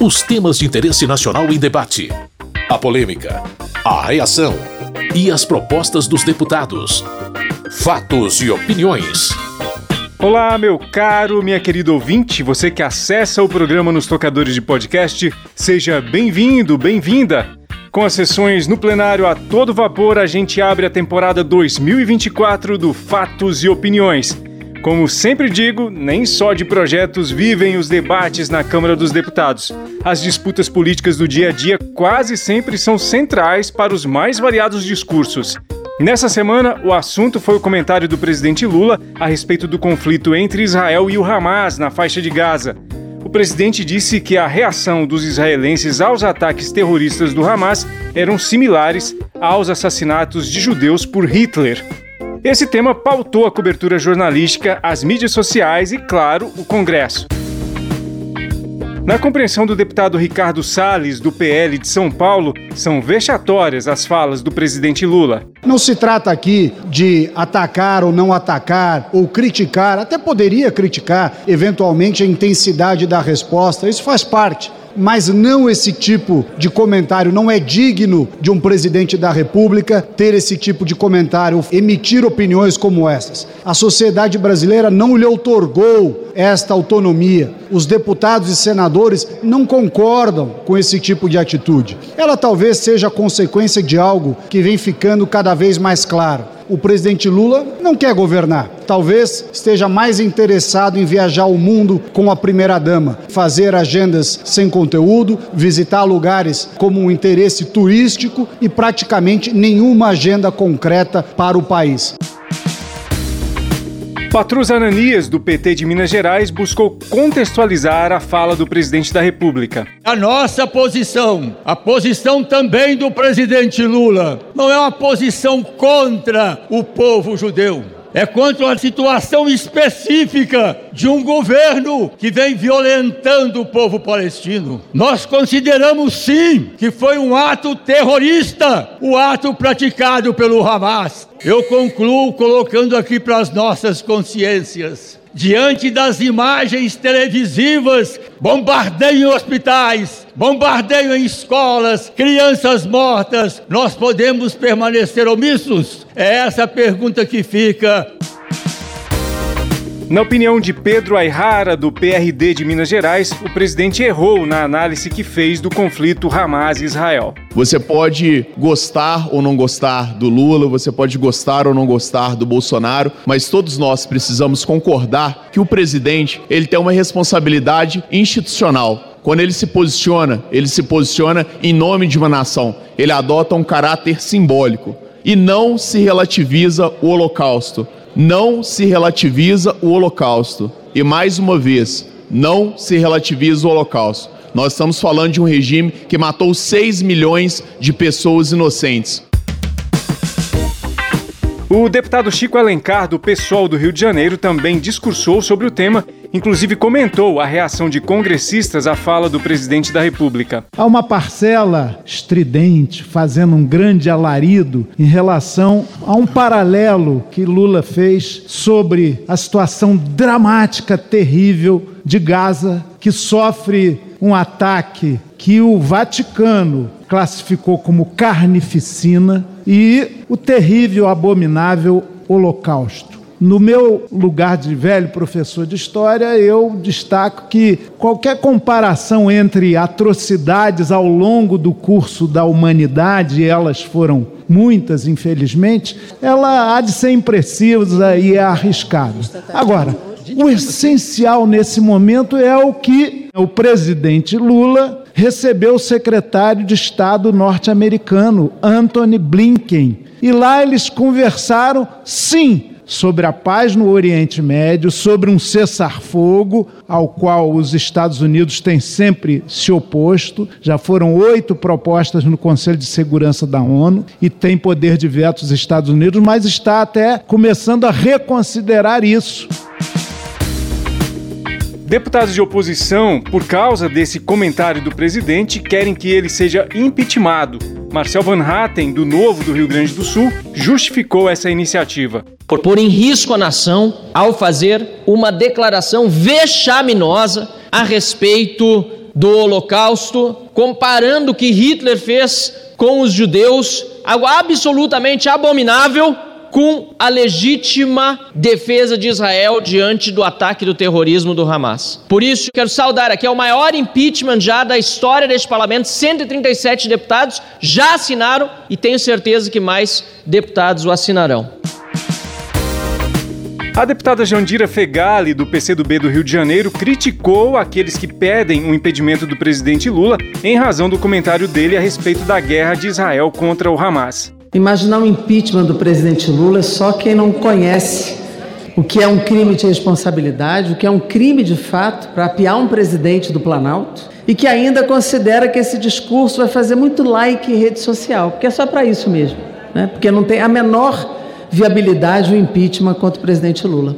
Os temas de interesse nacional em debate. A polêmica. A reação. E as propostas dos deputados. Fatos e opiniões. Olá, meu caro, minha querida ouvinte, você que acessa o programa nos tocadores de podcast, seja bem-vindo, bem-vinda. Com as sessões no plenário a todo vapor, a gente abre a temporada 2024 do Fatos e Opiniões. Como sempre digo, nem só de projetos vivem os debates na Câmara dos Deputados. As disputas políticas do dia a dia quase sempre são centrais para os mais variados discursos. Nessa semana, o assunto foi o comentário do presidente Lula a respeito do conflito entre Israel e o Hamas na faixa de Gaza. O presidente disse que a reação dos israelenses aos ataques terroristas do Hamas eram similares aos assassinatos de judeus por Hitler. Esse tema pautou a cobertura jornalística, as mídias sociais e, claro, o Congresso. Na compreensão do deputado Ricardo Salles, do PL de São Paulo, são vexatórias as falas do presidente Lula. Não se trata aqui de atacar ou não atacar, ou criticar, até poderia criticar, eventualmente, a intensidade da resposta, isso faz parte mas não esse tipo de comentário. Não é digno de um presidente da República ter esse tipo de comentário, emitir opiniões como essas. A sociedade brasileira não lhe outorgou esta autonomia. Os deputados e senadores não concordam com esse tipo de atitude. Ela talvez seja consequência de algo que vem ficando cada vez mais claro o presidente Lula não quer governar. Talvez esteja mais interessado em viajar o mundo com a primeira-dama, fazer agendas sem conteúdo, visitar lugares como um interesse turístico e praticamente nenhuma agenda concreta para o país. Patrus Ananias, do PT de Minas Gerais, buscou contextualizar a fala do presidente da República. A nossa posição, a posição também do presidente Lula, não é uma posição contra o povo judeu é contra a situação específica de um governo que vem violentando o povo palestino. Nós consideramos sim que foi um ato terrorista, o ato praticado pelo Hamas. Eu concluo colocando aqui para as nossas consciências diante das imagens televisivas, bombardeio em hospitais, bombardeio em escolas, crianças mortas, nós podemos permanecer omissos? É essa a pergunta que fica. Na opinião de Pedro Ayrara, do PRD de Minas Gerais, o presidente errou na análise que fez do conflito Hamas-Israel. Você pode gostar ou não gostar do Lula, você pode gostar ou não gostar do Bolsonaro, mas todos nós precisamos concordar que o presidente ele tem uma responsabilidade institucional. Quando ele se posiciona, ele se posiciona em nome de uma nação. Ele adota um caráter simbólico e não se relativiza o Holocausto não se relativiza o Holocausto. E mais uma vez, não se relativiza o Holocausto. Nós estamos falando de um regime que matou 6 milhões de pessoas inocentes. O deputado Chico Alencar, do PSOL do Rio de Janeiro, também discursou sobre o tema, inclusive comentou a reação de congressistas à fala do presidente da República. Há uma parcela estridente fazendo um grande alarido em relação a um paralelo que Lula fez sobre a situação dramática, terrível de Gaza, que sofre um ataque que o Vaticano classificou como carnificina e o terrível, abominável Holocausto. No meu lugar de velho professor de história, eu destaco que qualquer comparação entre atrocidades ao longo do curso da humanidade, elas foram muitas, infelizmente, ela há de ser imprecisa e é arriscada. Agora, o essencial nesse momento é o que o presidente Lula recebeu o secretário de Estado norte-americano, Anthony Blinken. E lá eles conversaram, sim, sobre a paz no Oriente Médio, sobre um cessar-fogo ao qual os Estados Unidos têm sempre se oposto. Já foram oito propostas no Conselho de Segurança da ONU e tem poder de veto os Estados Unidos, mas está até começando a reconsiderar isso. Deputados de oposição, por causa desse comentário do presidente, querem que ele seja impeachmentado. Marcel Van Hatten, do Novo do Rio Grande do Sul, justificou essa iniciativa. Por pôr em risco a nação ao fazer uma declaração vexaminosa a respeito do Holocausto, comparando o que Hitler fez com os judeus, algo absolutamente abominável, com a legítima defesa de Israel diante do ataque do terrorismo do Hamas. Por isso, quero saudar aqui, é o maior impeachment já da história deste parlamento, 137 deputados já assinaram e tenho certeza que mais deputados o assinarão. A deputada Jandira Fegali, do PCdoB do Rio de Janeiro, criticou aqueles que pedem o impedimento do presidente Lula em razão do comentário dele a respeito da guerra de Israel contra o Hamas. Imaginar o impeachment do presidente Lula é só quem não conhece o que é um crime de responsabilidade, o que é um crime de fato para apiar um presidente do Planalto e que ainda considera que esse discurso vai fazer muito like em rede social, porque é só para isso mesmo, né? porque não tem a menor viabilidade o impeachment contra o presidente Lula.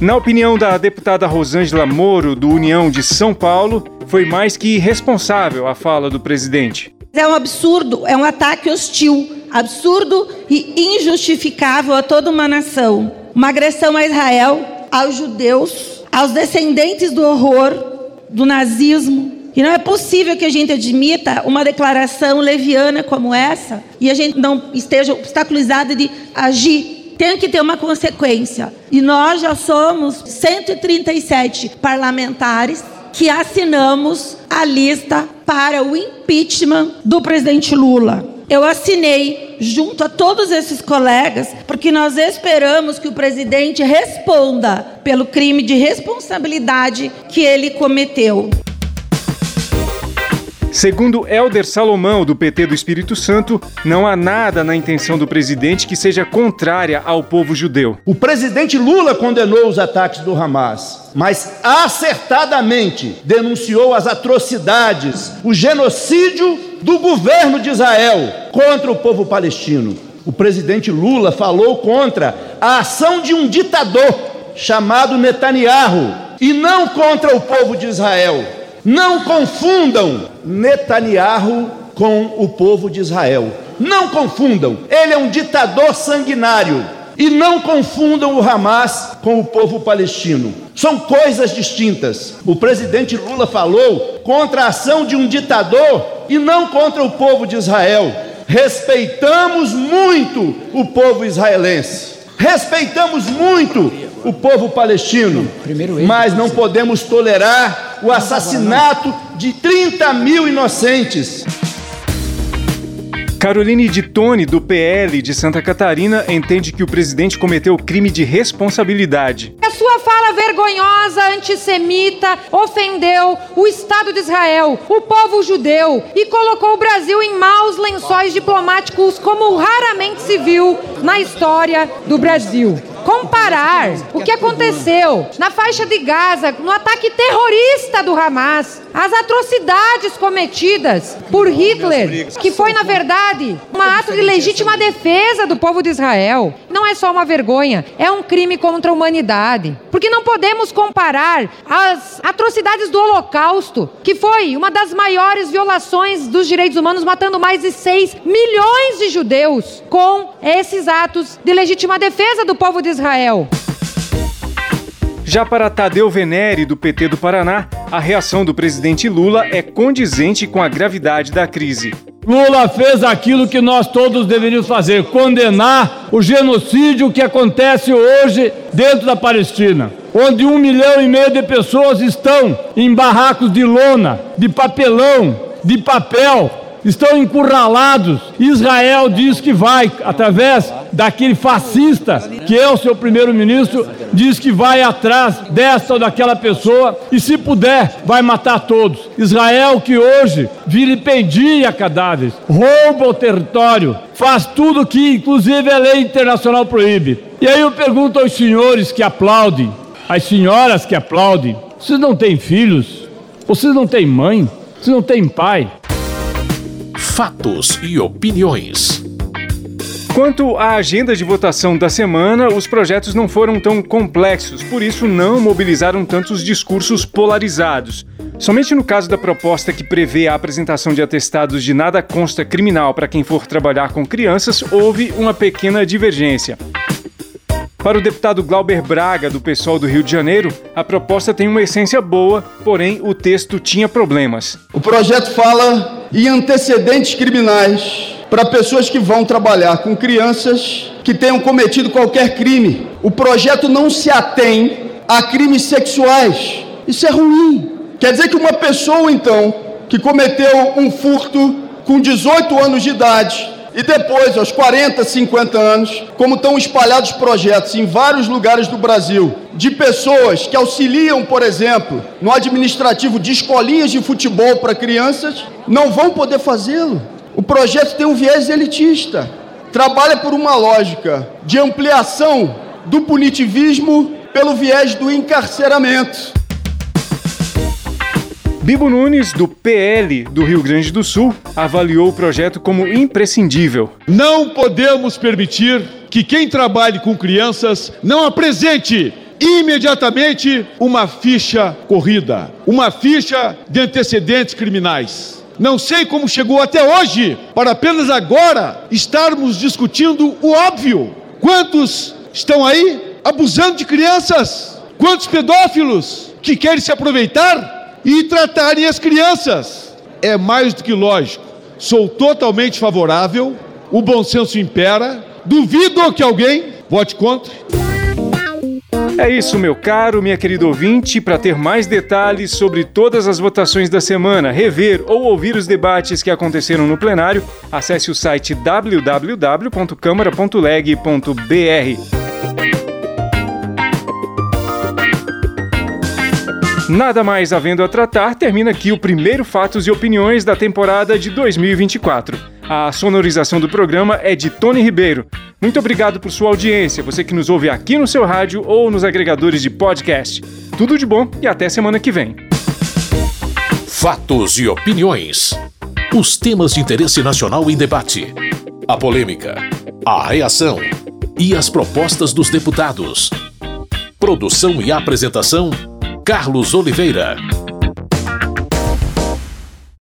Na opinião da deputada Rosângela Moro, do União de São Paulo, foi mais que irresponsável a fala do presidente. É um absurdo, é um ataque hostil, absurdo e injustificável a toda uma nação. Uma agressão a Israel, aos judeus, aos descendentes do horror, do nazismo, e não é possível que a gente admita uma declaração leviana como essa e a gente não esteja obstaculizado de agir. Tem que ter uma consequência. E nós já somos 137 parlamentares que assinamos a lista para o impeachment do presidente Lula. Eu assinei junto a todos esses colegas, porque nós esperamos que o presidente responda pelo crime de responsabilidade que ele cometeu. Segundo Helder Salomão, do PT do Espírito Santo, não há nada na intenção do presidente que seja contrária ao povo judeu. O presidente Lula condenou os ataques do Hamas, mas acertadamente denunciou as atrocidades, o genocídio do governo de Israel contra o povo palestino. O presidente Lula falou contra a ação de um ditador chamado Netanyahu e não contra o povo de Israel. Não confundam Netanyahu com o povo de Israel. Não confundam. Ele é um ditador sanguinário. E não confundam o Hamas com o povo palestino. São coisas distintas. O presidente Lula falou contra a ação de um ditador e não contra o povo de Israel. Respeitamos muito o povo israelense. Respeitamos muito o povo palestino, mas não podemos tolerar o assassinato de 30 mil inocentes. Caroline de Tone, do PL de Santa Catarina, entende que o presidente cometeu crime de responsabilidade. A sua fala vergonhosa, antissemita, ofendeu o Estado de Israel, o povo judeu e colocou o Brasil em maus lençóis diplomáticos como raramente se viu na história do Brasil comparar o que aconteceu na faixa de Gaza, no ataque terrorista do Hamas, as atrocidades cometidas por Hitler, que foi, na verdade, um ato de legítima defesa do povo de Israel. Não é só uma vergonha, é um crime contra a humanidade. Porque não podemos comparar as atrocidades do Holocausto, que foi uma das maiores violações dos direitos humanos, matando mais de 6 milhões de judeus, com esses atos de legítima defesa do povo de Israel. Já para Tadeu Venere, do PT do Paraná, a reação do presidente Lula é condizente com a gravidade da crise. Lula fez aquilo que nós todos deveríamos fazer: condenar o genocídio que acontece hoje dentro da Palestina, onde um milhão e meio de pessoas estão em barracos de lona, de papelão, de papel, estão encurralados. Israel diz que vai, através daquele fascista, que é o seu primeiro-ministro, diz que vai atrás dessa ou daquela pessoa e, se puder, vai matar todos. Israel, que hoje vilipendia cadáveres, rouba o território, faz tudo que, inclusive, a lei internacional proíbe. E aí eu pergunto aos senhores que aplaudem, às senhoras que aplaudem: vocês não têm filhos? Vocês não têm mãe? Vocês não têm pai? Fatos e opiniões. Quanto à agenda de votação da semana, os projetos não foram tão complexos, por isso não mobilizaram tantos discursos polarizados. Somente no caso da proposta que prevê a apresentação de atestados de nada consta criminal para quem for trabalhar com crianças, houve uma pequena divergência. Para o deputado Glauber Braga, do pessoal do Rio de Janeiro, a proposta tem uma essência boa, porém o texto tinha problemas. O projeto fala em antecedentes criminais para pessoas que vão trabalhar com crianças que tenham cometido qualquer crime. O projeto não se atém a crimes sexuais. Isso é ruim. Quer dizer que uma pessoa, então, que cometeu um furto com 18 anos de idade e depois, aos 40, 50 anos, como estão espalhados projetos em vários lugares do Brasil, de pessoas que auxiliam, por exemplo, no administrativo de escolinhas de futebol para crianças, não vão poder fazê-lo. O projeto tem um viés elitista, trabalha por uma lógica de ampliação do punitivismo pelo viés do encarceramento. Bibo Nunes, do PL do Rio Grande do Sul, avaliou o projeto como imprescindível. Não podemos permitir que quem trabalhe com crianças não apresente imediatamente uma ficha corrida, uma ficha de antecedentes criminais. Não sei como chegou até hoje, para apenas agora estarmos discutindo o óbvio. Quantos estão aí abusando de crianças? Quantos pedófilos que querem se aproveitar e tratarem as crianças. É mais do que lógico. Sou totalmente favorável, o bom senso impera. Duvido que alguém vote contra. É isso, meu caro, minha querida ouvinte. Para ter mais detalhes sobre todas as votações da semana, rever ou ouvir os debates que aconteceram no plenário, acesse o site www.câmara.leg.br. Nada mais havendo a tratar, termina aqui o primeiro Fatos e Opiniões da temporada de 2024. A sonorização do programa é de Tony Ribeiro. Muito obrigado por sua audiência, você que nos ouve aqui no seu rádio ou nos agregadores de podcast. Tudo de bom e até semana que vem. Fatos e Opiniões. Os temas de interesse nacional em debate. A polêmica, a reação e as propostas dos deputados. Produção e apresentação Carlos Oliveira.